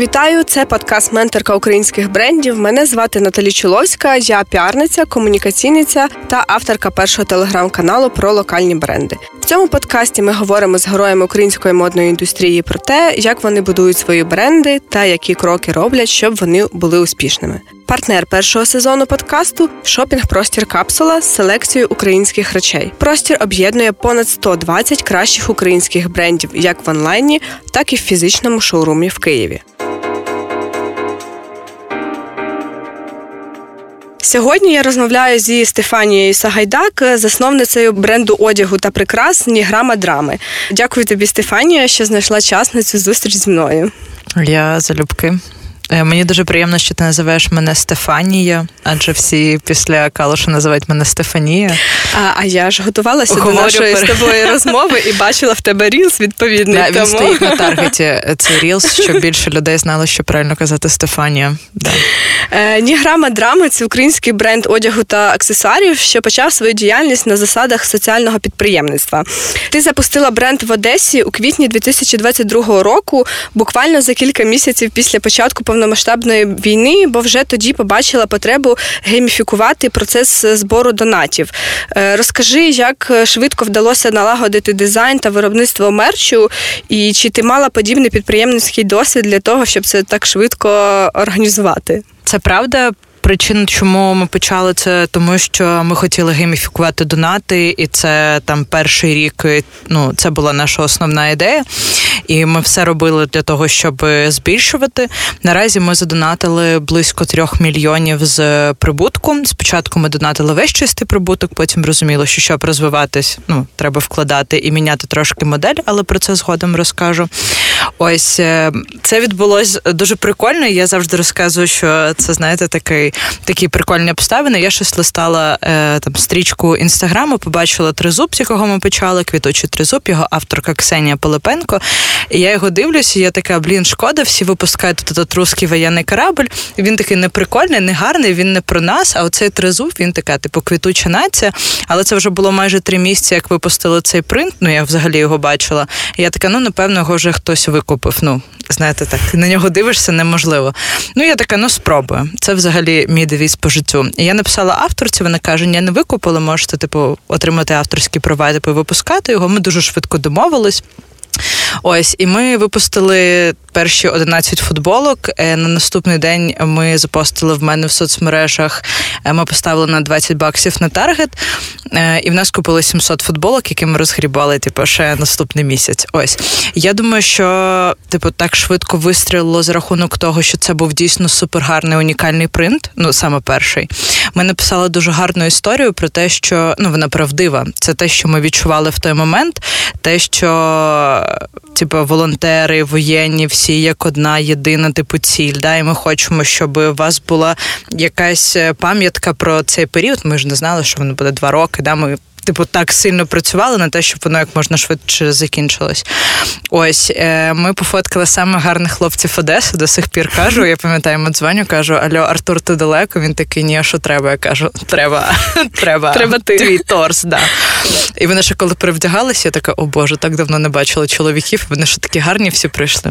Вітаю, це подкаст Менторка українських брендів. Мене звати Наталі Чуловська, я піарниця, комунікаційниця та авторка першого телеграм-каналу про локальні бренди. В цьому подкасті ми говоримо з героями української модної індустрії про те, як вони будують свої бренди та які кроки роблять, щоб вони були успішними. Партнер першого сезону подкасту шопінг простір капсула з селекцією українських речей. Простір об'єднує понад 120 кращих українських брендів як в онлайні, так і в фізичному шоурумі в Києві. Сьогодні я розмовляю зі Стефанією Сагайдак, засновницею бренду одягу та прикрас Ніграма Драми. Дякую тобі, Стефанія, що знайшла час на цю зустріч зі мною. Я залюбки. Е, мені дуже приємно, що ти називаєш мене Стефанія, адже всі після Калуша називають мене Стефанія. А а я ж готувалася Говорю до нашої пер... з тобою розмови і бачила в тебе reels відповідний. Да, тому... Він стоїть на таргеті. Цей reels, щоб більше людей знало, що правильно казати Стефанія. Да. Е, Ніграма драми це український бренд одягу та аксесуарів, що почав свою діяльність на засадах соціального підприємництва. Ти запустила бренд в Одесі у квітні 2022 року, буквально за кілька місяців після початку повномасштабної війни, бо вже тоді побачила потребу гейміфікувати процес збору донатів. Е, розкажи, як швидко вдалося налагодити дизайн та виробництво мерчу, і чи ти мала подібний підприємницький досвід для того, щоб це так швидко організувати? Це правда. Причина, чому ми почали це, тому що ми хотіли гейміфікувати донати, і це там перший рік. Ну, це була наша основна ідея. І ми все робили для того, щоб збільшувати. Наразі ми задонатили близько трьох мільйонів з прибутку. Спочатку ми донатили весь чистий прибуток, потім розуміло, що щоб розвиватись, ну треба вкладати і міняти трошки модель, але про це згодом розкажу. Ось е, це відбулось дуже прикольно. Я завжди розказую, що це знаєте такий такі прикольні обставини. Я щось листала е, там стрічку інстаграму, побачила тризуб, з якого ми почали, квіточий тризуб, його авторка Ксенія Пилипенко. Я його дивлюся, я така, блін, шкода, всі випускають этот русський воєнний корабль. Він такий неприкольний, не гарний, він не про нас. А оцей тризуб, він така, типу, квітуча нація. Але це вже було майже три місяці, як випустили цей принт. Ну я взагалі його бачила. І я така, ну напевно, його вже хтось викупив. Ну, знаєте, так на нього дивишся неможливо. Ну, я така, ну спробую. Це взагалі мій девіз по життю. І я написала авторці, вона каже: я не викупила, можете типу отримати авторські права, типу випускати його. Ми дуже швидко домовились. Ось, і ми випустили перші 11 футболок. Е, на наступний день ми запостили в мене в соцмережах. Е, ми поставили на 20 баксів на таргет, е, і в нас купили 700 футболок, які ми розгрібали, типу, ще наступний місяць. Ось я думаю, що типу так швидко вистрілило за рахунок того, що це був дійсно супергарний унікальний принт. Ну саме перший. Ми написали дуже гарну історію про те, що ну вона правдива. Це те, що ми відчували в той момент, те, що типу, волонтери, воєнні, всі як одна єдина типу ціль. Да? І ми хочемо, щоб у вас була якась е, пам'ятка про цей період. Ми ж не знали, що воно буде два роки. Да? Ми Типу, так сильно працювали на те, щоб воно як можна швидше закінчилось. Ось е, ми пофоткали саме гарних хлопців Одеси. До сих пір кажу. Я пам'ятаю, ми дзвоню, кажу: Альо, Артур, ти далеко? Він такий, ні, а що треба? Я кажу, треба, треба, треба ти. твій торс. Да. І вони ще коли привдягалися, я така, о Боже, так давно не бачила чоловіків. Вони ще такі гарні всі прийшли.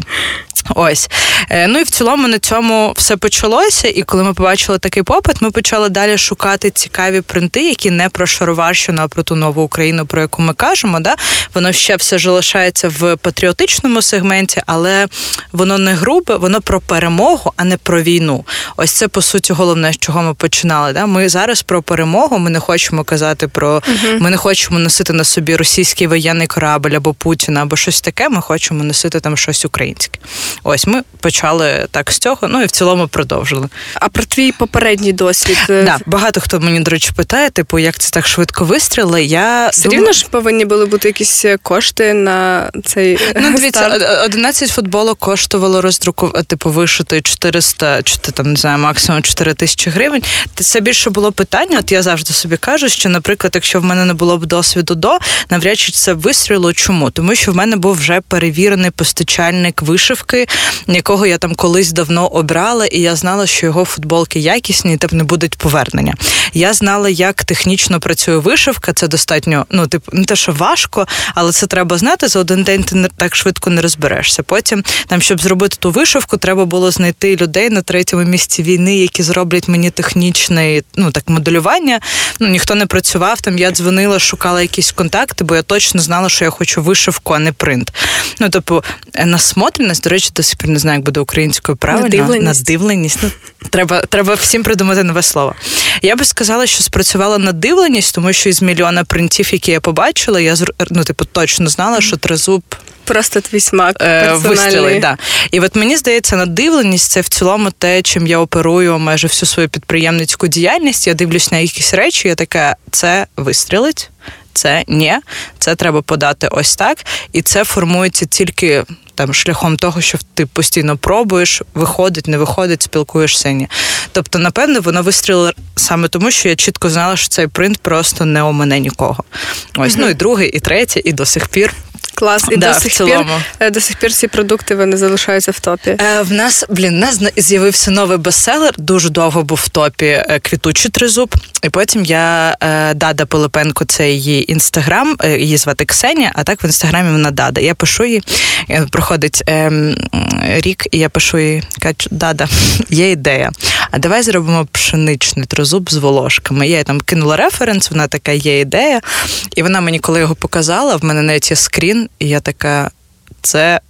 Ось. Е, ну і в цілому на цьому все почалося. І коли ми побачили такий попит, ми почали далі шукати цікаві принти, які не про Шароварщину, а про ту нову Україну, про яку ми кажемо. Да? Воно ще все ж лишається в патріотичному сегменті, але воно не грубе, воно про перемогу, а не про війну. Ось це по суті головне, з чого ми починали. Да? Ми зараз про перемогу. Ми не хочемо казати про ми не хочемо носити на собі російський воєнний корабль або Путіна, або щось таке. Ми хочемо носити там щось українське. Ось ми почали так з цього, ну і в цілому продовжили. А про твій попередній досвід Да, багато хто мені до речі питає, типу, як це так швидко вистрілили. Я Все рівно ж повинні були бути якісь кошти на цей ну дивіться, 11 футболок коштувало роздруку, типу вишити 400, чи там не знаю, максимум 4 тисячі гривень. Це більше було питання. От я завжди собі кажу, що, наприклад, якщо в мене не було б досвіду до, навряд чи це вистрілило. Чому? Тому що в мене був вже перевірений постачальник вишивки, якого я там колись давно обрала, і я знала, що його футболки якісні, і там не будуть повернення. Я знала, як технічно працює вишивка. це достатньо, ну типу, не те, що важко, але це треба знати. За один день ти не так швидко не розберешся. Потім там, щоб зробити ту вишивку, треба було знайти людей на третьому місці війни, які зроблять мені технічне ну так моделювання. Ну ніхто не працював. Там я дзвонила, шукала якісь контакти, бо я точно знала, що я хочу вишивку, а не принт. Ну тобто насмотреність, до речі, до сих пір не знаю, як буде українською правильно. Надивленість. Надивленість. Ну, треба, треба всім придумати нове слово. Я би сказала, що спрацювала надивленість, тому що із мільйона принтів, які я побачила, я ну, типу, точно знала, що тризуб. Просто твій смак е, вистрілить, да. І от мені здається, надивленість це в цілому те, чим я оперую майже всю свою підприємницьку діяльність. Я дивлюсь на якісь речі, я така, це вистрілить, це ні, це треба подати ось так. І це формується тільки там шляхом того, що ти постійно пробуєш, виходить, не виходить, спілкуєшся. Ні. Тобто, напевно, воно вистрілило саме тому, що я чітко знала, що цей принт просто не у мене нікого. Ось, угу. ну і другий, і третій, і до сих пір. Клас, і да, до сих пір е, до сих пір ці продукти вони залишаються в топі. Е, В нас блін, нас з'явився новий бестселер, Дуже довго був в топі е, квітучий тризуб. І потім я е, Дада Пилипенко, це її інстаграм, е, її звати Ксенія, а так в інстаграмі вона Дада. Я пишу їй, проходить е, рік, і я пишу їй, кажу, Дада, є ідея. А давай зробимо пшеничний трозуб з волошками. Я їй там кинула референс, вона така є ідея. І вона мені, коли його показала, в мене навіть є скрін, і я така, це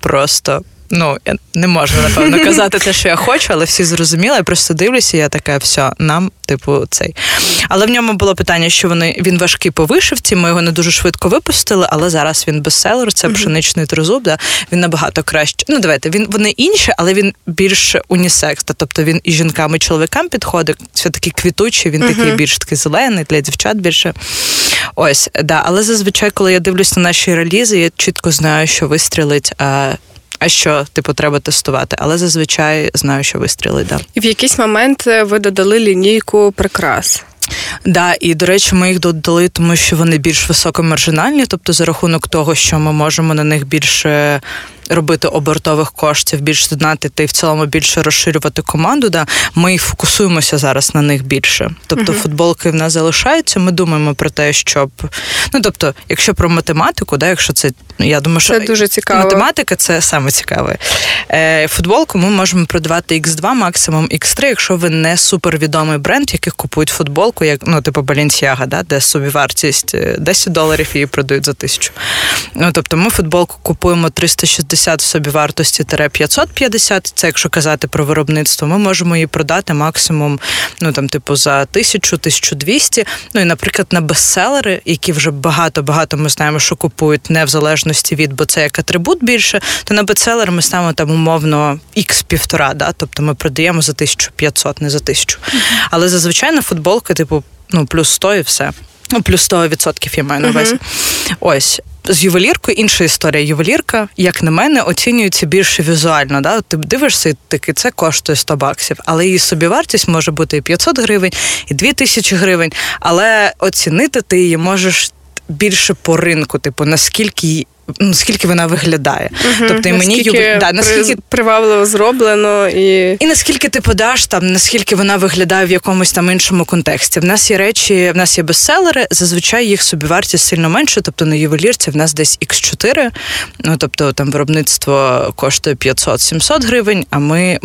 просто ну я не можу напевно казати те, що я хочу, але всі зрозуміли. Я просто дивлюся, і я така, все, нам, типу, цей. Але в ньому було питання, що вони він важкий по вишивці. Ми його не дуже швидко випустили, але зараз він бестселер, це пшеничний тризуб. Да? Він набагато краще. Ну, давайте він вони інші, але він більш унісекс. Тобто він і жінкам, і чоловікам підходить. Все таки квітучий, він такий більш такий зелений, для дівчат більше. Ось, да. Але зазвичай, коли я дивлюсь на наші релізи, я чітко знаю, що вистрілить. А а що типу треба тестувати. Але зазвичай знаю, що вистріли. Да. І в якийсь момент е, ви додали лінійку прикрас. Да, і до речі, ми їх додали, тому що вони більш високомаржинальні, тобто за рахунок того, що ми можемо на них більше робити обортових коштів, більше донатити і в цілому більше розширювати команду. Да, Ми фокусуємося зараз на них більше. Тобто, uh футболки в нас залишаються. Ми думаємо про те, щоб ну тобто, якщо про математику, да, якщо це ну я думаю, що це дуже цікаво. математика це саме цікаве. Е, Футболку ми можемо продавати X2, максимум X3, якщо ви не супервідомий бренд, яких купують футболку, як ну типу Balenciaga, да, де собівартість 10 е, доларів її продають за тисячу. Ну тобто, ми футболку купуємо 360 350 в собі вартості 550, Це якщо казати про виробництво, ми можемо її продати максимум, ну там, типу, за 1000-1200. Ну і, наприклад, на бестселери, які вже багато-багато ми знаємо, що купують не в залежності від, бо це як атрибут більше, то на бестселер ми ставимо там умовно x півтора, да? тобто ми продаємо за 1500, не за 1000. Але зазвичай на футболки, типу, ну плюс 100 і все. Ну, плюс 100% я маю на увазі. Ось з ювеліркою інша історія. Ювелірка, як на мене, оцінюється більше візуально. Да? Ти дивишся, і таки це коштує 100 баксів, але її собівартість може бути і 500 гривень, і 2000 гривень. Але оцінити ти її можеш більше по ринку, типу наскільки скільки вона виглядає. Угу, тобто і мені наскільки, да, наскільки привабливо зроблено і І наскільки ти подаш там, наскільки вона виглядає в якомусь там іншому контексті. В нас є речі, в нас є бестселери, зазвичай їх собівартість сильно менше, тобто на ювелірці в нас десь X4, ну тобто там виробництво коштує 500-700 гривень, а ми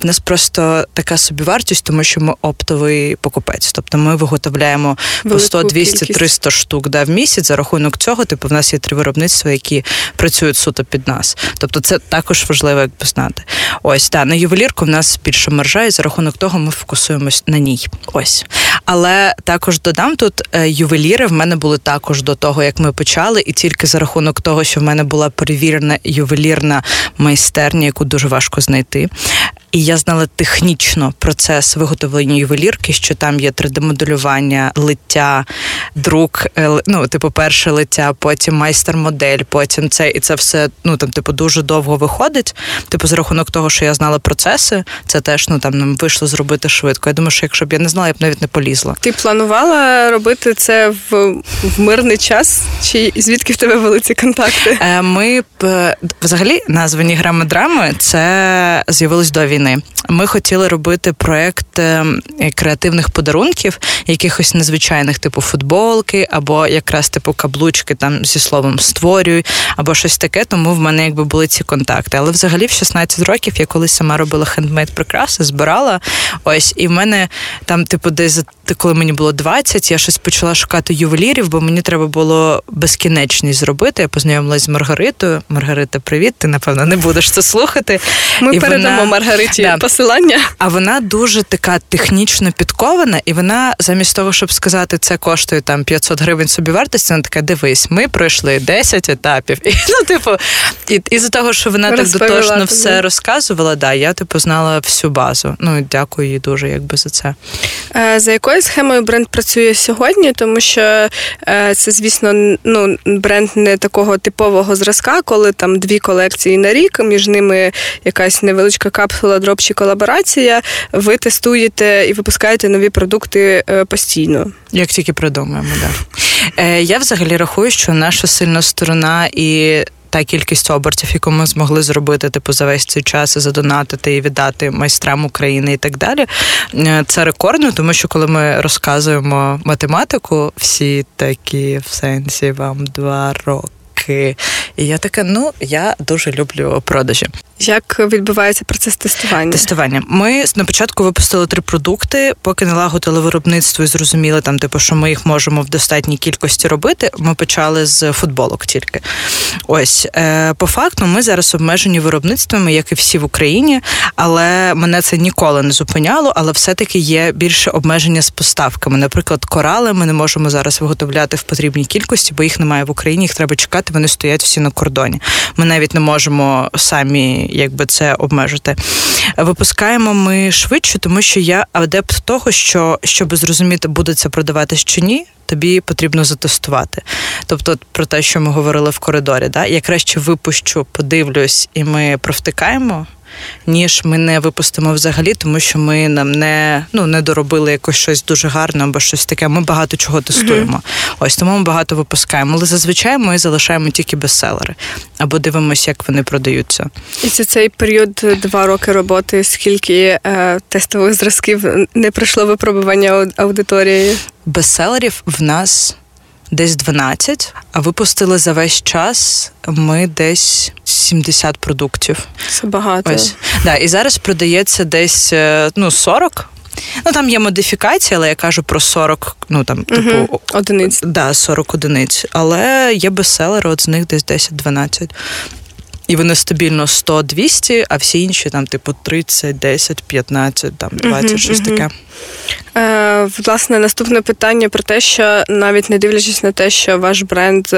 в нас просто така собівартість, тому що ми оптовий покупець. Тобто ми виготовляємо по 100, 200, 300 штук да, в місяць. За рахунок цього, типу, в нас є три виробництва, які працюють суто під нас. Тобто, це також важливо, як би знати. Ось та на ювелірку в нас більше маржа, і за рахунок того ми фокусуємось на ній. Ось. Але також додам тут е, ювеліри в мене були також до того, як ми почали, і тільки за рахунок того, що в мене була перевірена ювелірна майстерня, яку дуже важко знайти. І я знала технічно процес виготовлення ювелірки, що там є 3D-моделювання, лиття, друк, ну, типу, перше лиття, потім майстер-модель, потім це і це все ну там, типу, дуже довго виходить. Типу, за рахунок того, що я знала процеси, це теж ну там нам вийшло зробити швидко. Я думаю, що якщо б я не знала, я б навіть не полізла. Ти планувала робити це в, в мирний час? Чи звідки в тебе були ці контакти? Е, ми б взагалі названі грами драми це з'явилось до війни війни. Ми хотіли робити проект е, креативних подарунків, якихось незвичайних, типу футболки, або якраз типу каблучки там зі словом створюй, або щось таке. Тому в мене якби були ці контакти. Але взагалі в 16 років я колись сама робила хендмейд прикраси, збирала. Ось, і в мене там, типу, десь коли мені було 20, я щось почала шукати ювелірів, бо мені треба було безкінечність зробити. Я познайомилась з Маргаритою. Маргарита, привіт! Ти напевно не будеш це слухати. Ми і передамо вона... Маргариті да. посилання. А вона дуже така технічно підкована, і вона замість того, щоб сказати, це коштує там 500 гривень собі вартості, вона така, дивись, ми пройшли 10 етапів. І ну, типу, і, і за того, що вона так дотошно тобі. все розказувала, да, я типу знала всю базу. Ну дякую їй дуже, якби за це. Е, за якою схемою бренд працює сьогодні? Тому що е, це, звісно, ну бренд не такого типового зразка, коли там дві колекції на рік, між ними якась невеличка капсула, дроп колаборація. Ви тестуєте і випускаєте нові продукти е, постійно. Як тільки придумаємо, да. Е, я взагалі рахую, що наша сильна сторона і. Та кількість обертів, яку ми змогли зробити, типу, за весь цей час і задонатити і віддати майстрам України і так далі. Е, це рекордно, тому що коли ми розказуємо математику, всі такі в сенсі вам два роки. І я така, ну я дуже люблю продажі. Як відбувається процес тестування? Тестування. Ми на початку випустили три продукти, поки налагодили виробництво і зрозуміли там, типу, що ми їх можемо в достатній кількості робити. Ми почали з футболок тільки. Ось е, по факту, ми зараз обмежені виробництвами, як і всі в Україні, але мене це ніколи не зупиняло. Але все-таки є більше обмеження з поставками. Наприклад, корали ми не можемо зараз виготовляти в потрібній кількості, бо їх немає в Україні. Їх треба чекати. Вони стоять всі на кордоні. Ми навіть не можемо самі якби це обмежити. Випускаємо ми швидше, тому що я адепт того, що щоб зрозуміти, буде це продаватись чи ні. Тобі потрібно затестувати. Тобто, про те, що ми говорили в коридорі, да? я краще випущу, подивлюсь, і ми провтикаємо ніж ми не випустимо взагалі, тому що ми нам не ну не доробили якось щось дуже гарне або щось таке. Ми багато чого тестуємо. Mm-hmm. Ось тому ми багато випускаємо. Але зазвичай ми залишаємо тільки бестселери або дивимося, як вони продаються. І це цей період два роки роботи. Скільки е, тестових зразків не пройшло випробування аудиторії? Бестселерів в нас десь 12, а випустили за весь час ми десь 70 продуктів. Це багато. Ось. Да, І зараз продається десь е, ну, 40. Ну там є модифікація, але я кажу про 40, ну там, типу, угу. одиниць. Да, 40 одиниць. Але є бестселери, от з них десь 10-12 і вони стабільно 100-200, а всі інші там, типу, 30, 10, 15, там 20, uh-huh, щось uh-huh. таке. Е, Власне, наступне питання про те, що навіть не дивлячись на те, що ваш бренд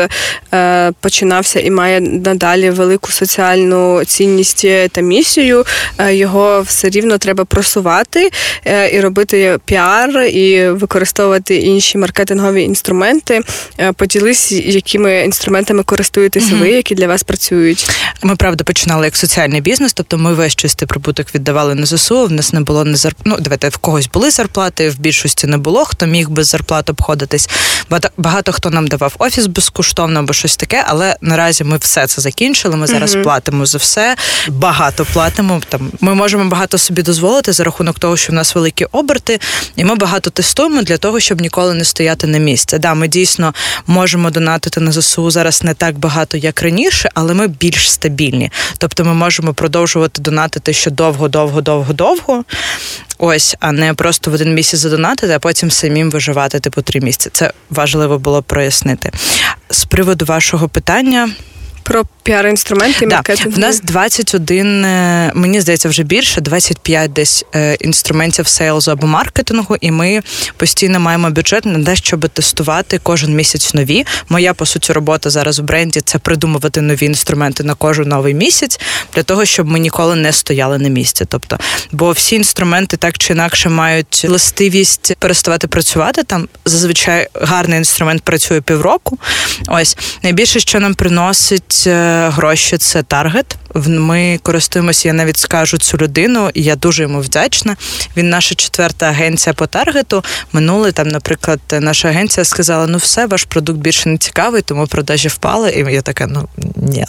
е, починався і має надалі велику соціальну цінність та місію, е, його все рівно треба просувати е, і робити піар, і використовувати інші маркетингові інструменти. Е, поділись, якими інструментами користуєтеся ви, які для вас працюють. Ми правда починали як соціальний бізнес, тобто ми весь чистий прибуток віддавали на ЗСУ. В нас не було не зарп... Ну, давайте в когось були зарплати, в більшості не було. Хто міг без зарплат обходитись. Багато, багато хто нам давав офіс безкоштовно або щось таке, але наразі ми все це закінчили. Ми зараз mm-hmm. платимо за все, багато платимо. Там ми можемо багато собі дозволити за рахунок того, що в нас великі оберти, і ми багато тестуємо для того, щоб ніколи не стояти на місці. Да, ми дійсно можемо донатити на ЗСУ зараз не так багато, як раніше, але ми більш стабільні. Тобто ми можемо продовжувати донатити ще довго, довго, довго, довго. Ось, а не просто в один місяць задонатити, а потім самим виживати типу три місяці. Це важливо було прояснити. З приводу вашого питання. Про піар-інструменти да. маркетингу? В нас 21, е, мені здається, вже більше, 25 десь е, інструментів сейлзу або маркетингу, і ми постійно маємо бюджет на те, щоб тестувати кожен місяць нові. Моя по суті робота зараз у бренді це придумувати нові інструменти на кожен новий місяць для того, щоб ми ніколи не стояли на місці. Тобто, бо всі інструменти так чи інакше мають властивість переставати працювати. Там зазвичай гарний інструмент працює півроку. Ось найбільше, що нам приносить. Е, гроші це таргет. Ми користуємося, я навіть скажу цю людину, і я дуже йому вдячна. Він наша четверта агенція по таргету. Минули там, наприклад, наша агенція сказала: ну все, ваш продукт більше не цікавий, тому продажі впали. І я така, ну ні,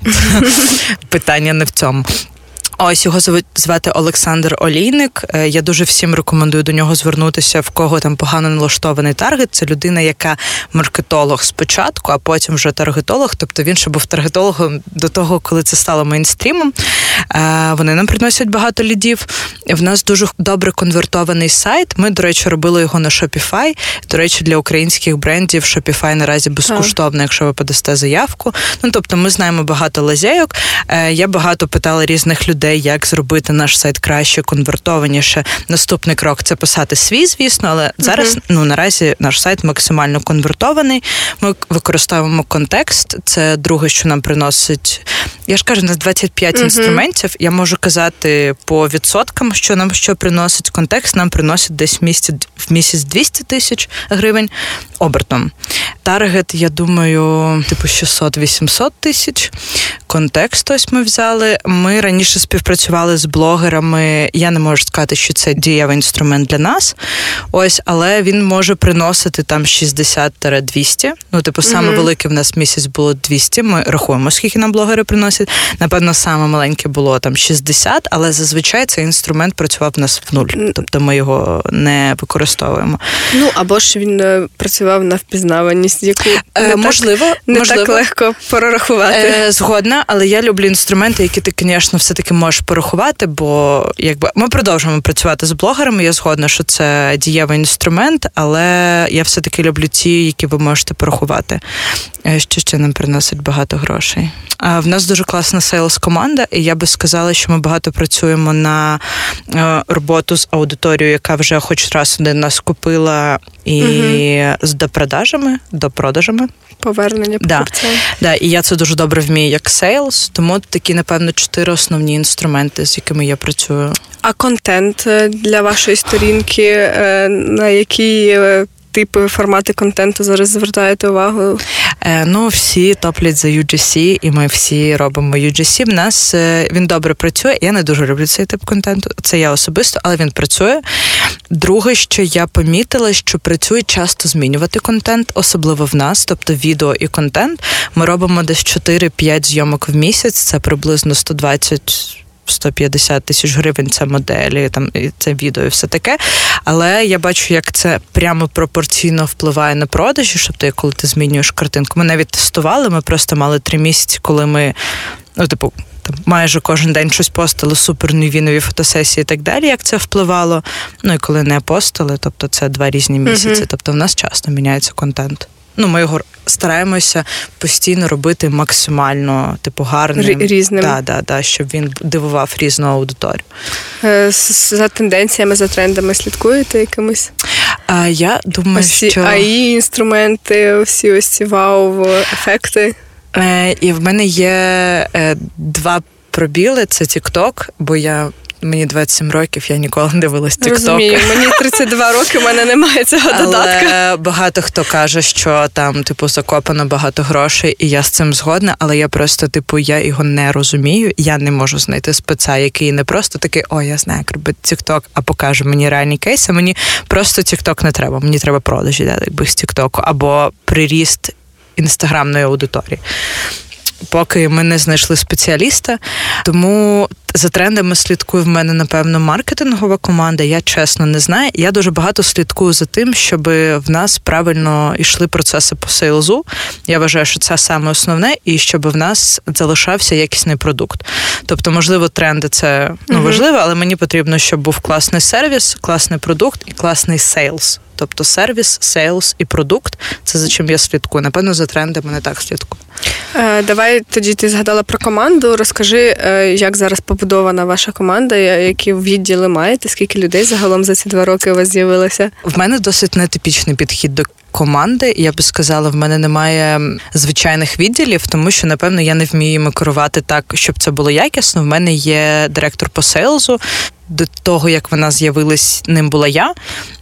питання не в цьому. Ось його звати Олександр Олійник. Е, я дуже всім рекомендую до нього звернутися, в кого там погано налаштований таргет. Це людина, яка маркетолог спочатку, а потім вже таргетолог. Тобто він ще був таргетологом до того, коли це стало мейнстрімом. Е, вони нам приносять багато лідів. В нас дуже добре конвертований сайт. Ми, до речі, робили його на Shopify. До речі, для українських брендів Shopify наразі безкоштовно, якщо ви подасте заявку. Ну тобто, ми знаємо багато лазейок. Е, я багато питала різних людей, як зробити наш сайт краще, конвертованіше. Наступний крок це писати свій, звісно, але зараз ну наразі наш сайт максимально конвертований. Ми використовуємо контекст. Це друге, що нам приносить. Я ж кажу, у нас 25 інструментів. Я можу казати по відсоткам, що нам що приносить контекст. Нам приносить десь місяць в місяць 200 тисяч гривень обертом. Таргет, я думаю, типу 600-800 тисяч. Контекст ось ми взяли. Ми раніше співпрацювали з блогерами. Я не можу сказати, що це дієвий інструмент для нас. Ось, але він може приносити там 60-200. Ну, типу, саме mm-hmm. велике в нас місяць було 200. Ми рахуємо, скільки нам блогери приносять. Напевно, саме маленьке було там 60, але зазвичай цей інструмент працював в нас в нуль. Тобто ми його не використовуємо. Ну або ж він е, працював на впізнаваність, яку е, можливо так, не можливо. так легко прорахувати. Е, Згодна, але я люблю інструменти, які ти, звісно, все таки можеш порахувати, бо якби ми продовжуємо працювати з блогерами. Я згодна, що це дієвий інструмент, але я все таки люблю ті, які ви можете порахувати. Е, що ще нам приносить багато грошей. А в нас дуже класна sales команда, і я би сказала, що ми багато працюємо на е, роботу з аудиторією, яка вже хоч раз один нас купила, і угу. з допродажами, допродажами. Повернення да. Да, І я це дуже добре вмію як sales, тому такі, напевно, чотири основні інструменти, з якими я працюю. А контент е, для вашої сторінки, на який типи формати контенту зараз звертаєте увагу? Е, Ну, всі топлять за UGC, і ми всі робимо UGC. В нас е, він добре працює. Я не дуже люблю цей тип контенту. Це я особисто, але він працює. Друге, що я помітила, що працює часто змінювати контент, особливо в нас, тобто відео і контент. Ми робимо десь 4-5 зйомок в місяць. Це приблизно 120 150 тисяч гривень це моделі, там і це відео і все таке. Але я бачу, як це прямо пропорційно впливає на продажі, щоб ти, коли ти змінюєш картинку. Ми навіть тестували, ми просто мали три місяці, коли ми, ну, типу. Там майже кожен день щось постили, супер нові нові фотосесії і так далі, як це впливало. Ну і коли не постили, тобто це два різні місяці. Uh-huh. Тобто в нас часто міняється контент. Ну, ми його стараємося постійно робити максимально типу гарним різним. Да, да, да, щоб він дивував різну аудиторію. Е, за тенденціями, за трендами слідкуєте якимись? А я думаю, ось що АІ інструменти, всі ось ці вау-ефекти. Е, І в мене є е, два пробіли: це TikTok, бо я Мені 27 років, я ніколи не дивилась TikTok. Розумію, Мені 32 роки, в мене немає цього Але додатка. Багато хто каже, що там, типу, закопано багато грошей, і я з цим згодна, але я просто, типу, я його не розумію. Я не можу знайти спеца, який не просто такий, о, я знаю, як робити TikTok, а покаже мені реальні кейси. Мені просто TikTok не треба. Мені треба продажі, да, якби з TikTok, або приріст інстаграмної аудиторії поки ми не знайшли спеціаліста. Тому за трендами слідкує в мене, напевно, маркетингова команда. Я чесно не знаю. Я дуже багато слідкую за тим, щоб в нас правильно йшли процеси по сейлзу. Я вважаю, що це саме основне, і щоб в нас залишався якісний продукт. Тобто, можливо, тренди це ну, важливо, але мені потрібно, щоб був класний сервіс, класний продукт і класний sales. Тобто сервіс, sales і продукт це за чим я слідкую. Напевно, за трендами не так слідкую. Е, давай тоді ти згадала про команду. Розкажи, е, як зараз побудована ваша команда, які відділи маєте, скільки людей загалом за ці два роки у вас з'явилося? В мене досить нетипічний підхід до. Команди, я би сказала, в мене немає звичайних відділів, тому що напевно я не вмію керувати так, щоб це було якісно. В мене є директор по sales у, до того, як вона з'явилась, ним була я.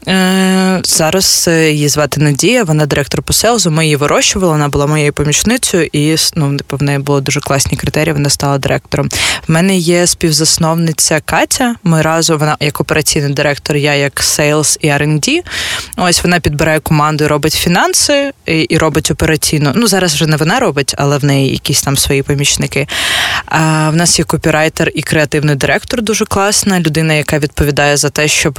Е, Зараз її звати Надія, вона директор по sales у. Ми її вирощували, вона була моєю помічницею. І ну, типу, в неї було дуже класні критерії. Вона стала директором. В мене є співзасновниця Катя. Ми разом вона як операційний директор, я як sales і R&D. Ось вона підбирає команду, робить фінанси і, і робить операційно. Ну зараз вже не вона робить, але в неї якісь там свої помічники. А в нас є копірайтер і креативний директор, дуже класна людина, яка відповідає за те, щоб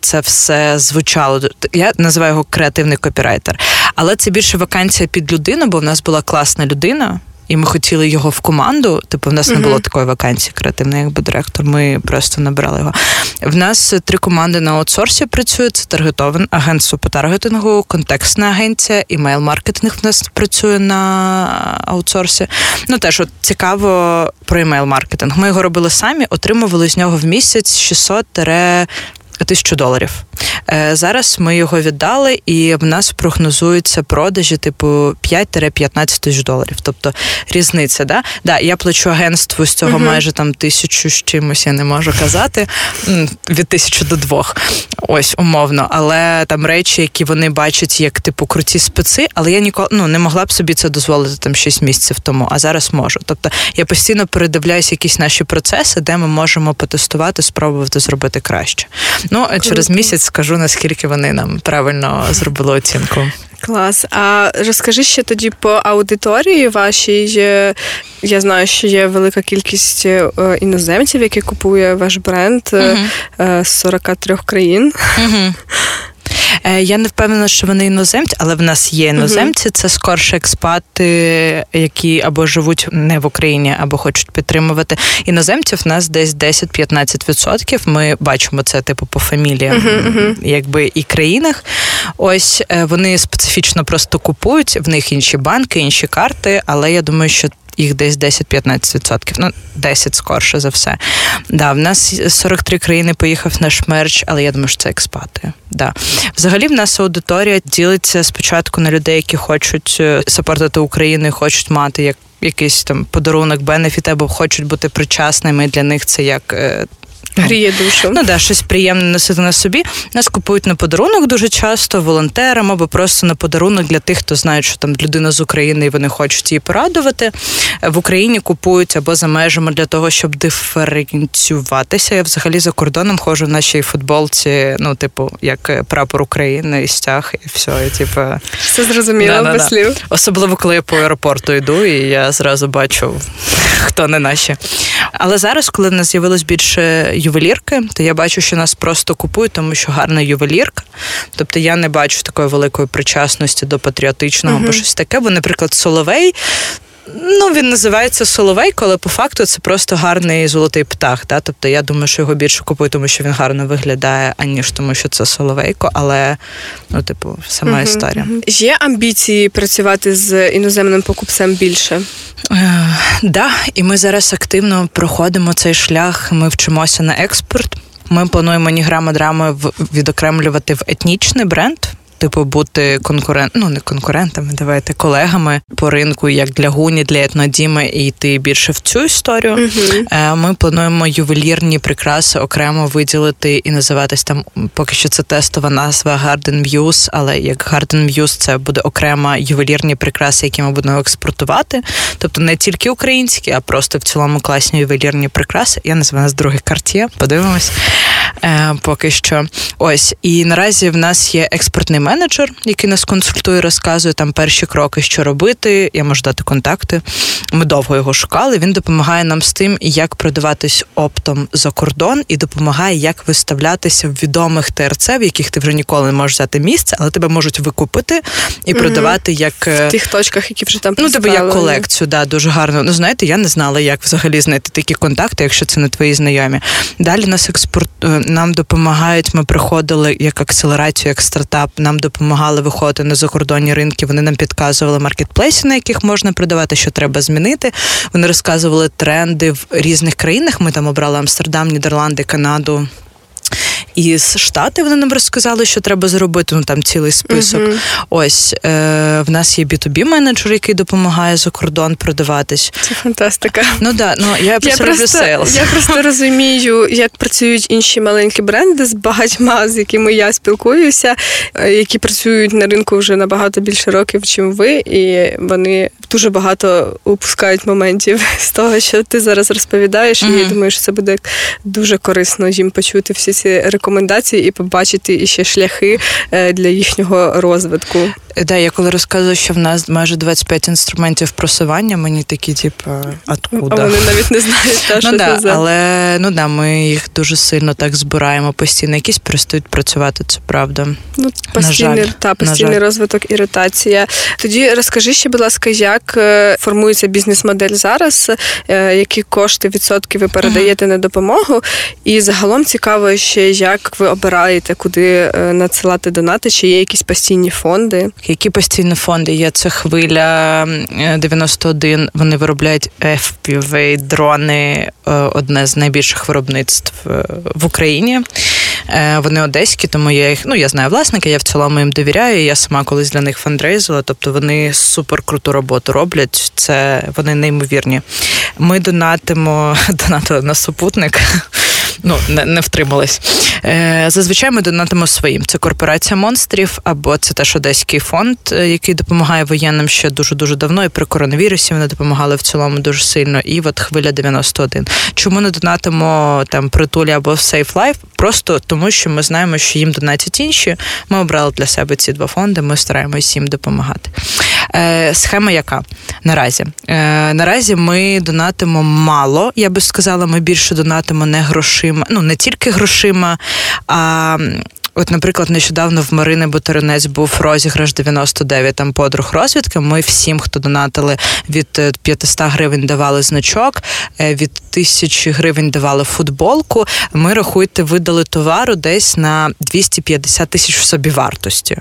це все звучало. Я називаю його креативний копірайтер, але це більше вакансія під людину, бо в нас була класна людина і ми хотіли його в команду. Типу, в нас не було такої вакансії креативної, якби директор. Ми просто набирали його. В нас три команди на аутсорсі працюють. Це таргетоване агентство по таргетингу, контекстна агенція, імейл-маркетинг в нас працює на аутсорсі. Ну теж от цікаво про імейл-маркетинг. Ми його робили самі, отримували з нього в місяць 600 тисячу доларів. Е, зараз ми його віддали, і в нас прогнозуються продажі типу 5-15 тисяч доларів. Тобто різниця, да? Да, я плачу агентству з цього uh майже там тисячу з чимось, я не можу казати, від тисячі до двох. Ось умовно. Але там речі, які вони бачать як типу круті специ, але я ніколи ну, не могла б собі це дозволити там 6 місяців тому, а зараз можу. Тобто я постійно передивляюся якісь наші процеси, де ми можемо потестувати, спробувати зробити краще. Ну Круто. через місяць скажу наскільки вони нам правильно зробили оцінку. Клас. А розкажи ще тоді по аудиторії вашій. Я знаю, що є велика кількість е, іноземців, які купує ваш бренд uh з 43 країн. uh Е, я не впевнена, що вони іноземці, але в нас є іноземці. uh Це скорше експати, які або живуть не в Україні, або хочуть підтримувати іноземців. У нас десь 10-15%. Ми бачимо це типу по фаміліям, uh якби і країнах. Ось е, вони специфічно просто купують в них інші банки, інші карти. Але я думаю, що їх десь 10-15%. Ну, 10 скорше за все. Да, В нас 43 країни поїхав наш мерч, але я думаю, що це експати. Да. Взагалі, в нас аудиторія ділиться спочатку на людей, які хочуть е, сапортити Україну, хочуть мати як. Якийсь там подарунок, бенефіт, або хочуть бути причасними. Для них це як е, Гріє душу. Ну да, щось приємне носити на собі. Нас купують на подарунок дуже часто волонтерам або просто на подарунок для тих, хто знає, що там людина з України і вони хочуть її порадувати. В Україні купують або за межами для того, щоб диференціюватися. Я взагалі за кордоном ходжу в нашій футболці, ну, типу, як прапор України і стяг, і все. І, типу... Все зрозуміло, да, без да, слів. Особливо, коли я по аеропорту йду, і я зразу бачу, хто не наші. Але зараз, коли в нас з'явилось більше ювелірки, то я бачу, що нас просто купують, тому що гарна ювелірка. Тобто я не бачу такої великої причасності до патріотичного або щось таке. Бо, наприклад, Соловей. Ну, він називається Соловейко, але по факту це просто гарний золотий птах. Да? Тобто я думаю, що його більше купують, тому що він гарно виглядає, аніж тому, що це Соловейко, але ну, типу, сама uh історія. Є амбіції працювати з іноземним покупцем більше? Так, е, да, і ми зараз активно проходимо цей шлях. Ми вчимося на експорт. Ми плануємо Ніграма драмою відокремлювати в етнічний бренд типу, бути конкурент, ну не конкурентами, давайте колегами по ринку, як для гуні, для етнодіми, і йти більше в цю історію. Uh-huh. Ми плануємо ювелірні прикраси окремо виділити і називатись там. Поки що це тестова назва Garden Views, але як Garden Views це буде окрема ювелірні прикраси, які ми будемо експортувати. Тобто не тільки українські, а просто в цілому класні ювелірні прикраси. Я називаю нас другий карт'є. Подивимось. Е, Поки що. Ось. І наразі в нас є експортний менеджер, який нас консультує, розказує там перші кроки, що робити. Я можу дати контакти. Ми довго його шукали. Він допомагає нам з тим, як продаватись оптом за кордон, і допомагає, як виставлятися в відомих ТРЦ, в яких ти вже ніколи не можеш взяти місце, але тебе можуть викупити і продавати як е, в тих точках, які вже там ну тебе як колекцію. Да, дуже гарно. Ну знаєте, я не знала, як взагалі знайти такі контакти, якщо це не твої знайомі. Далі нас експорт е, нам допомагають. Ми приходили як акселерацію, як стартап. Нам допомагали виходити на закордонні ринки. Вони нам підказували маркетплейси, на яких можна продавати, що треба змінити. Вони розказували тренди в різних країнах. Ми там обрали Амстердам, Нідерланди, Канаду. Із штати вони нам розказали, що треба зробити. Ну там цілий список. е Ось е, в нас є B2B менеджер, який допомагає за кордон продаватись. Це фантастика. Ну да, ну я, я просто sales. Я просто розумію, як працюють інші маленькі бренди з багатьма, з якими я спілкуюся, е, які працюють на ринку вже набагато більше років, чим ви, і вони дуже багато упускають моментів з того, що ти зараз розповідаєш. Mm-hmm. І я думаю, що це буде дуже корисно їм почути всі ці рекомендації і побачити ще шляхи е, для їхнього розвитку. Да, я коли розказую, що в нас майже 25 інструментів просування, мені такі, типу, откуда? А вони навіть не знають, та, ну, що да, це за... але ну да, ми їх дуже сильно так збираємо постійно. Якісь перестають працювати, це правда. Ну, постійний, та, постійний розвиток, іритація. Тоді розкажи ще, будь ласка, як е, формується бізнес-модель зараз, е, які кошти, відсотки ви передаєте uh-huh. на допомогу, і загалом цікаво ще, як ви обираєте, куди е, надсилати донати, чи є якісь постійні фонди. Які постійні фонди є? Це хвиля 91, Вони виробляють fpv дрони, е, одне з найбільших виробництв е, в Україні. Е, вони одеські, тому я їх ну я знаю власника, я в цілому їм довіряю. Я сама колись для них фандрейзила. Тобто вони супер круту роботу роблять. Це вони неймовірні. Ми донатимо донатили на супутник ну не не втримались. Е, Зазвичай ми донатимо своїм. Це корпорація монстрів, або це теж одеський фонд, е, який допомагає воєнним ще дуже дуже давно. І при коронавірусі вони допомагали в цілому дуже сильно. І от хвиля 91. Чому не донатимо там притулі або Safe Life? Просто тому, що ми знаємо, що їм донатять інші. Ми обрали для себе ці два фонди. Ми стараємось їм допомагати. Е, Схема яка наразі? Е, Наразі ми донатимо мало. Я би сказала, ми більше донатимо не грошима, ну не тільки грошима, а От, наприклад, нещодавно в Марини Бутеринець був розіграш 99 там подруг розвідки. Ми всім, хто донатили від 500 е, гривень, давали значок, е, від тисячі гривень давали футболку. Ми рахуйте, видали товару десь на 250 тисяч в собі вартості.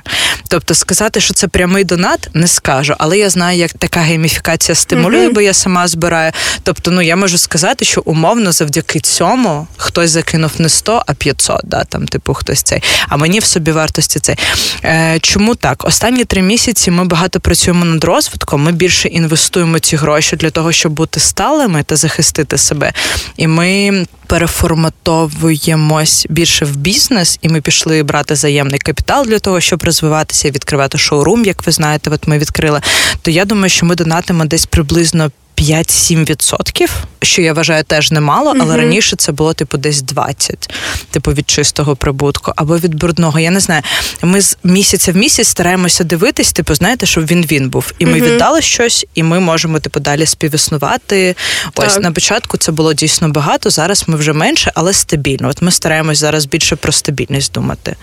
Тобто сказати, що це прямий донат, не скажу, але я знаю, як така гейміфікація стимулює, mm-hmm. бо я сама збираю. Тобто, ну я можу сказати, що умовно завдяки цьому хтось закинув не 100, а 500, да, там, типу, хтось цей а мені в собі вартості це. Е, Чому так? Останні три місяці ми багато працюємо над розвитком. Ми більше інвестуємо ці гроші для того, щоб бути сталими та захистити себе. І ми. Переформатовуємось більше в бізнес, і ми пішли брати заємний капітал для того, щоб розвиватися відкривати шоурум, як ви знаєте, от ми відкрили. То я думаю, що ми донатимо десь приблизно 5-7%, що я вважаю теж немало, але mm раніше це було типу десь 20, типу від чистого прибутку або від брудного. Я не знаю. Ми з місяця в місяць стараємося дивитись, типу, знаєте, щоб він він був. І ми mm віддали щось, і ми можемо типу далі співіснувати. Ось так. на початку це було дійсно багато. Зараз ми вже менше, але стабільно. От ми стараємось зараз більше про стабільність думати.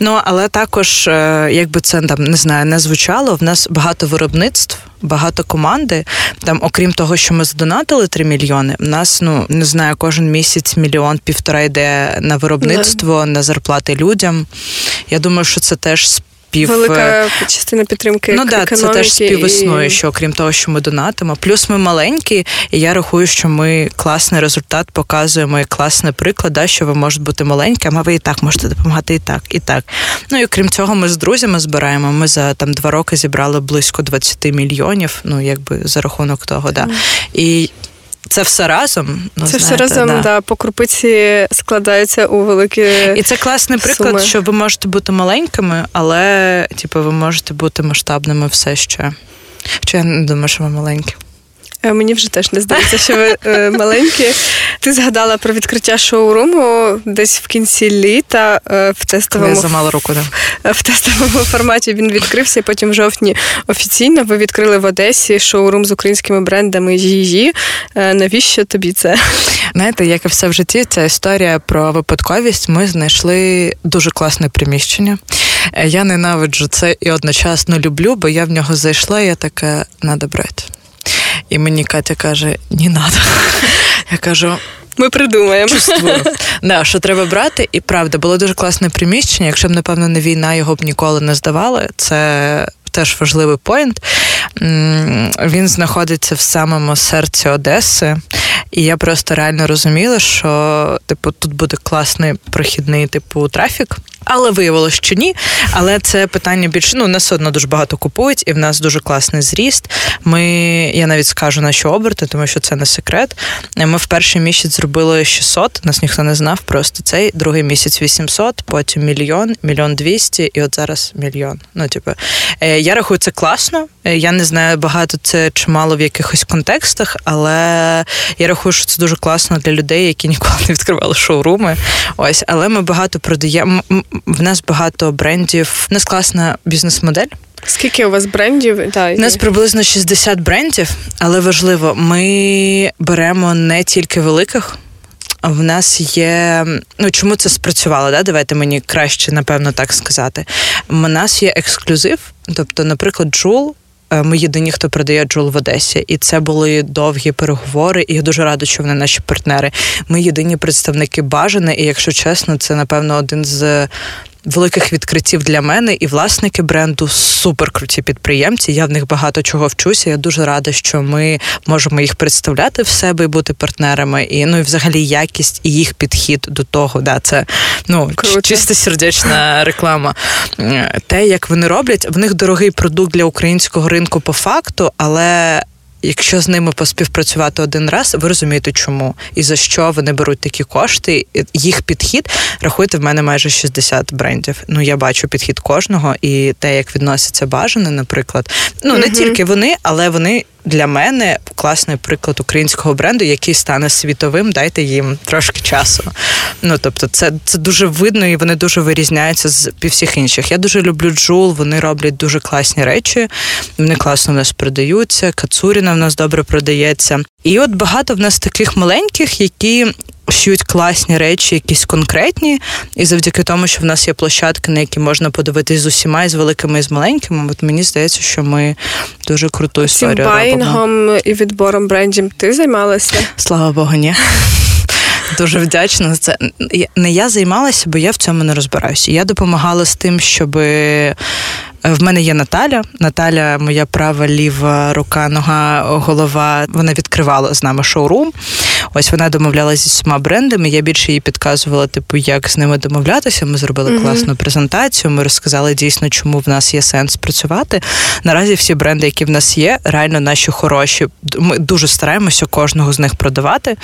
Ну але також, е, якби це там не знаю, не звучало. В нас багато виробництв багато команди. Там, окрім того, що ми задонатили 3 мільйони, у нас ну не знаю, кожен місяць мільйон півтора йде на виробництво, yeah. на зарплати людям. Я думаю, що це теж спів велика частина підтримки. Ну да, це теж співіснує, і... що окрім того, що ми донатимо. Плюс ми маленькі, і я рахую, що ми класний результат показуємо і класний приклад, да, що ви можете бути маленьким, а ви і так можете допомагати і так, і так. Ну і крім цього, ми з друзями збираємо. Ми за там два роки зібрали близько 20 мільйонів. Ну якби за рахунок того, да. І це все разом. Ну, Це знаєте, все разом, да. да. по крупиці складається у великі. І це класний приклад, суми. що ви можете бути маленькими, але типу, ви можете бути масштабними все ще. Хоча я не думаю, що ви маленькі. Е, мені вже теж не здається, що ви е, маленькі. Ти згадала про відкриття шоуруму десь в кінці літа е, в тестовому Я замала руку, да. в тестовому форматі. Він відкрився. Потім в жовтні офіційно ви відкрили в Одесі шоурум з українськими брендами її. Навіщо тобі це? Знаєте, як і все в житті, ця історія про випадковість. Ми знайшли дуже класне приміщення. Я ненавиджу це і одночасно люблю, бо я в нього зайшла, і я така надо брати. І мені Катя каже: ні, надо. Я кажу. Ми придумаємо. Да, що треба брати, і правда, було дуже класне приміщення. Якщо б, напевно, не війна, його б ніколи не здавали. Це теж важливий поінт. Він знаходиться в самому серці Одеси. І я просто реально розуміла, що типу тут буде класний прохідний типу трафік. Але виявилося, що ні. Але це питання більше ну нас одно дуже багато купують, і в нас дуже класний зріст. Ми я навіть скажу наші оберти, тому що це не секрет. Ми в перший місяць зробили 600, Нас ніхто не знав. Просто цей другий місяць 800, потім мільйон, мільйон двісті, і от зараз мільйон. Ну, типу, е, я рахую це класно. Е, я не знаю багато це чи мало в якихось контекстах, але я рахую, що це дуже класно для людей, які ніколи не відкривали шоуруми. Ось, але ми багато продаємо в нас багато брендів. У нас класна бізнес-модель. Скільки у вас брендів? Да, У нас приблизно 60 брендів, але важливо, ми беремо не тільки великих. В нас є. Ну чому це спрацювало? Да? Давайте мені краще, напевно, так сказати. У нас є ексклюзив, тобто, наприклад, Джул. Е, ми єдині, хто продає Джул в Одесі, і це були довгі переговори. І я дуже рада, що вони наші партнери. Ми єдині представники бажани, і якщо чесно, це напевно один з великих відкриттів для мене і власники бренду супер круті підприємці. Я в них багато чого вчуся. Я дуже рада, що ми можемо їх представляти в себе і бути партнерами. І ну і взагалі якість і їх підхід до того. Да, Це ну Круто. чисто сердечна реклама. Те, як вони роблять, в них дорогий продукт для українського ринку по факту, але Якщо з ними поспівпрацювати один раз, ви розумієте, чому і за що вони беруть такі кошти. Їх підхід рахуйте в мене майже 60 брендів. Ну я бачу підхід кожного і те, як відносяться бажане, наприклад. Ну не тільки вони, але вони для мене класний приклад українського бренду, який стане світовим. Дайте їм трошки часу. Ну тобто, це це дуже видно і вони дуже вирізняються з всіх інших. Я дуже люблю джул. Вони роблять дуже класні речі. Вони класно в нас продаються. Кацуріна в нас добре продається. І от багато в нас таких маленьких, які шьють класні речі, якісь конкретні, і завдяки тому, що в нас є площадки, на які можна подивитись з усіма, і з великими і з маленькими. От мені здається, що ми дуже круту історію робимо. і відбором брендів ти займалася? Слава Богу, ні. Дуже вдячна за це. Не я займалася, бо я в цьому не розбираюся. Я допомагала з тим, щоб Е, в мене є Наталя. Наталя, моя права, ліва рука, нога, голова. Вона відкривала з нами шоурум. Ось вона домовлялася зі всіма брендами. Я більше їй підказувала, типу, як з ними домовлятися. Ми зробили mm-hmm. класну презентацію. Ми розказали дійсно, чому в нас є сенс працювати. Наразі всі бренди, які в нас є, реально наші хороші. Ми дуже стараємося кожного з них продавати,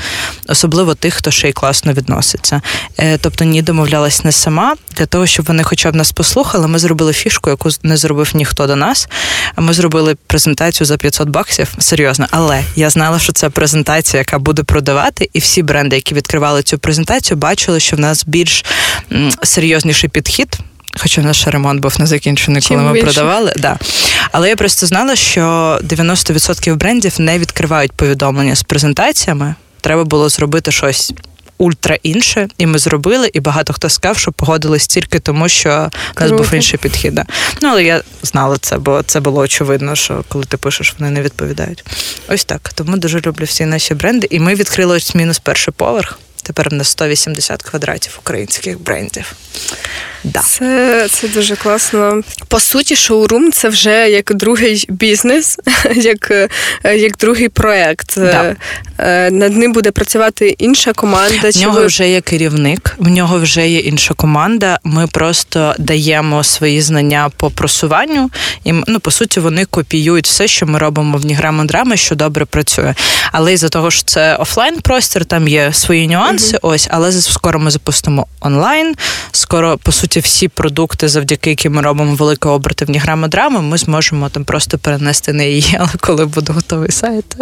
особливо тих, хто ще й класно відноситься. Е, тобто, ні домовлялась не сама для того, щоб вони, хоча б нас послухали, ми зробили фішку, яку не зробив ніхто до нас. Ми зробили презентацію за 500 баксів. Серйозно, але я знала, що це презентація, яка буде продавати, і всі бренди, які відкривали цю презентацію, бачили, що в нас більш серйозніший підхід. Хоча наш ремонт був не закінчений, коли Чим ми більше? продавали. Да. Але я просто знала, що 90% брендів не відкривають повідомлення з презентаціями. Треба було зробити щось ультра інше, і ми зробили, і багато хто сказав, що погодились тільки тому, що у нас був інший підхід. Ну але я знала це, бо це було очевидно, що коли ти пишеш, вони не відповідають. Ось так. Тому дуже люблю всі наші бренди. І ми відкрили ось мінус перший поверх. Тепер в нас 180 квадратів українських брендів. Да. Це це дуже класно. По суті, шоурум це вже як другий бізнес, як як другий проект. Да. Е, над ним буде працювати інша команда. В нього ви... вже є керівник, в нього вже є інша команда. Ми просто даємо свої знання по просуванню, і ну, по суті, вони копіюють все, що ми робимо в Ніграма драми, що добре працює. Але із-за того, що це офлайн простір, там є свої нюанси. Mm-hmm. Ось, але скоро ми запустимо онлайн. Скоро по суті всі продукти, завдяки яким ми робимо великі оберти в Ніграма драми, ми зможемо там просто перенести на її, але коли буде готовий сайт.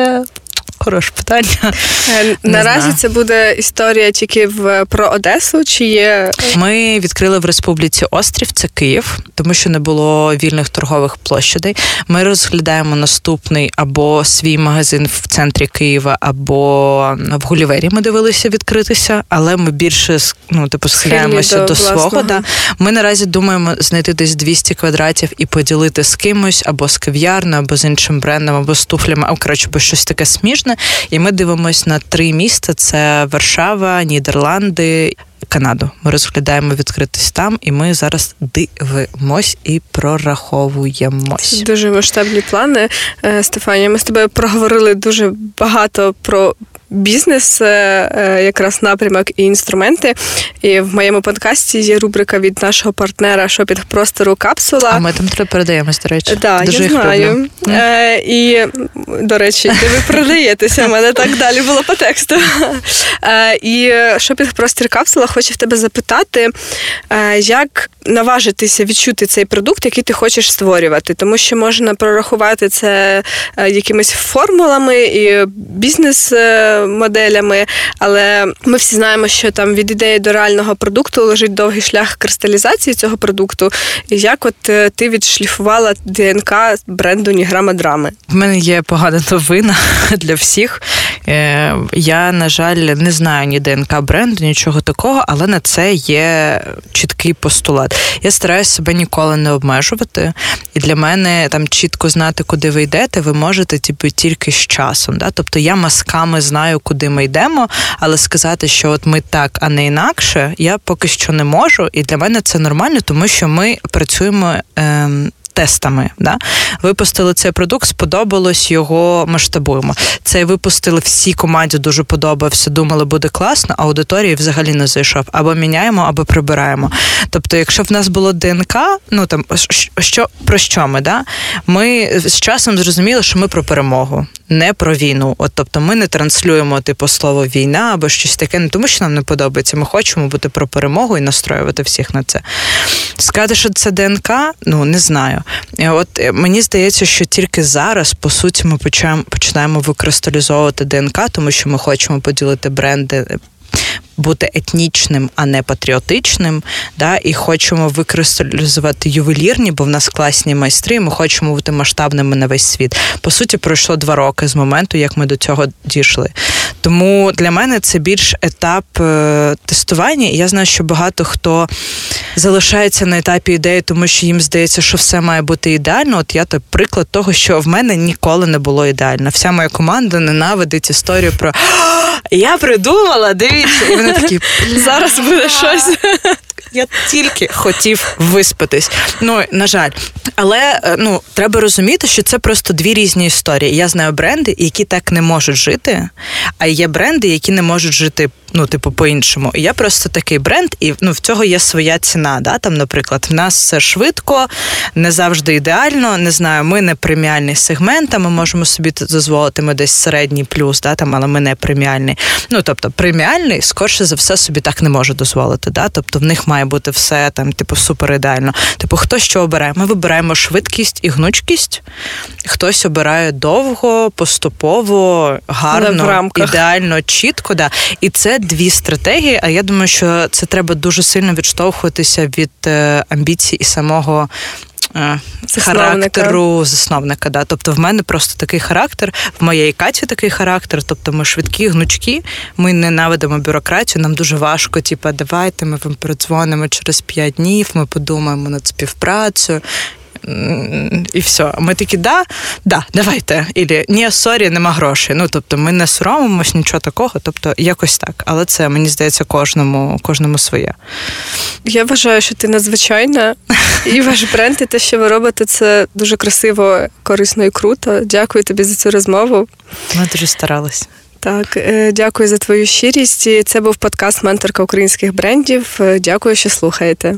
Е, Хороше питання. Е, наразі знаю. це буде історія тільки в про Одесу. Чи є ми відкрили в Республіці Острів, це Київ, тому що не було вільних торгових площадей. Ми розглядаємо наступний або свій магазин в центрі Києва, або в Гулівері. Ми дивилися відкритися, але ми більше ну, типу, схиляємося до, до свого. Да. Ми наразі думаємо знайти десь 200 квадратів і поділити з кимось або з кав'ярною, або з іншим брендом, або з туфлями, а коротше, бо щось таке смішне класне. І ми дивимося на три міста: це Варшава, Нідерланди. Канаду ми розглядаємо відкритись там, і ми зараз дивимось і прораховуємось. Дуже масштабні плани, е, Стефанія. Ми з тобою проговорили дуже багато про бізнес, якраз напрямок і інструменти. І в моєму подкасті є рубрика від нашого партнера шопінг простору капсула. А ми там треба передаємось, до речі. Да, Дуже я знаю. Е, І, до речі, де ви продаєтеся, мене так далі було по тексту. Е, І шопінг простір капсула хочу в тебе запитати, е, як наважитися відчути цей продукт, який ти хочеш створювати, тому що можна прорахувати це е, якимись формулами і бізнес-моделями, але ми всі знаємо, що там від ідеї до реального продукту лежить довгий шлях кристалізації цього продукту. Як от е, ти відшліфувала ДНК бренду Ніграма Драми? В мене є погана новина для всіх. Е, я, на жаль, не знаю ні ДНК бренду, нічого такого, але на це є чіткий постулат. Я стараюся себе ніколи не обмежувати, і для мене там чітко знати, куди ви йдете, ви можете типу, тільки з часом. Да? Тобто я масками знаю, куди ми йдемо, але сказати, що от ми так, а не інакше, я поки що не можу. І для мене це нормально, тому що ми працюємо. Ем, тестами. Да? Випустили цей продукт, сподобалось, його масштабуємо. Це випустили всі команді, дуже подобався. Думали, буде класно, а аудиторії взагалі не зайшов. Або міняємо, або прибираємо. Тобто, якщо в нас було ДНК, ну там що про що ми? Да? Ми з часом зрозуміли, що ми про перемогу, не про війну. От тобто, ми не транслюємо типу слово війна або щось таке, не тому що нам не подобається. Ми хочемо бути про перемогу і настроювати всіх на це. Сказати, що це ДНК, ну не знаю. От е, мені здається, що тільки зараз, по суті, ми починаємо викристалізовувати ДНК, тому що ми хочемо поділити бренди бути етнічним, а не патріотичним. Да, І хочемо викристалізувати ювелірні, бо в нас класні майстри. Ми хочемо бути масштабними на весь світ. По суті, пройшло два роки з моменту, як ми до цього дійшли. Тому для мене це більш етап е, тестування. І я знаю, що багато хто залишається на етапі ідеї, тому що їм здається, що все має бути ідеально. От я той приклад того, що в мене ніколи не було ідеально. Вся моя команда ненавидить історію про я придумала, дивіться, і вони такі зараз буде щось. Я тільки хотів виспатись. Ну на жаль, але е, ну треба розуміти, що це просто дві різні історії. Я знаю бренди, які так не можуть жити, а є бренди, які не можуть жити ну, типу, по-іншому. І я просто такий бренд, і ну, в цього є своя ціна. Да? Там, Наприклад, в нас все швидко, не завжди ідеально. Не знаю, ми не преміальний сегмент, а ми можемо собі дозволити ми десь середній плюс, да? там, але ми не преміальний. Ну, тобто, преміальний, скорше за все, собі так не може дозволити. Да? Тобто в них має бути все там, типу, супер ідеально. Типу, хто що обирає? Ми вибираємо швидкість і гнучкість, хтось обирає довго, поступово, гарно, ідеально, чітко. Да. І це дві стратегії. А я думаю, що це треба дуже сильно відштовхуватися від е, амбіцій і самого. Е, характеру засновника, да. Тобто в мене просто такий характер, в моєї Каті такий характер. Тобто ми швидкі, гнучкі, ми ненавидимо бюрократію, нам дуже важко, типу, давайте ми вам передзвонимо через п'ять днів, ми подумаємо над співпрацею і все. Ми такі, да, да, давайте. Или ні, sorry, нема грошей. Ну тобто, ми не соромимось, нічого такого. Тобто, якось так. Але це мені здається кожному, кожному своє. Я вважаю, що ти надзвичайна, і ваш бренд, і те, що ви робите, це дуже красиво, корисно і круто. Дякую тобі за цю розмову. Ми дуже старались. Так, е, дякую за твою щирість. Це був подкаст Менторка українських брендів. Е, дякую, що слухаєте.